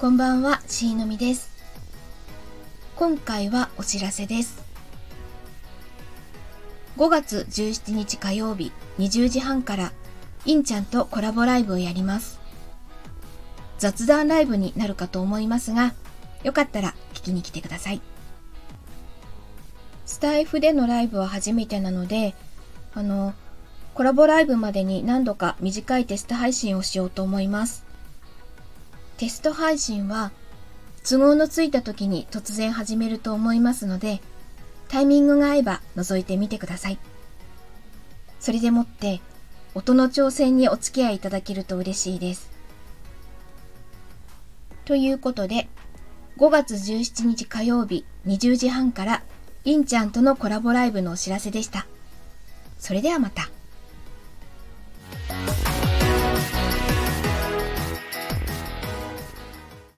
こんばんは、しーのみです。今回はお知らせです。5月17日火曜日20時半から、インちゃんとコラボライブをやります。雑談ライブになるかと思いますが、よかったら聞きに来てください。スタイフでのライブは初めてなので、あの、コラボライブまでに何度か短いテスト配信をしようと思います。テスト配信は都合のついた時に突然始めると思いますので、タイミングが合えば覗いてみてください。それでもって、音の挑戦にお付き合いいただけると嬉しいです。ということで、5月17日火曜日20時半から、インちゃんとのコラボライブのお知らせでした。それではまた。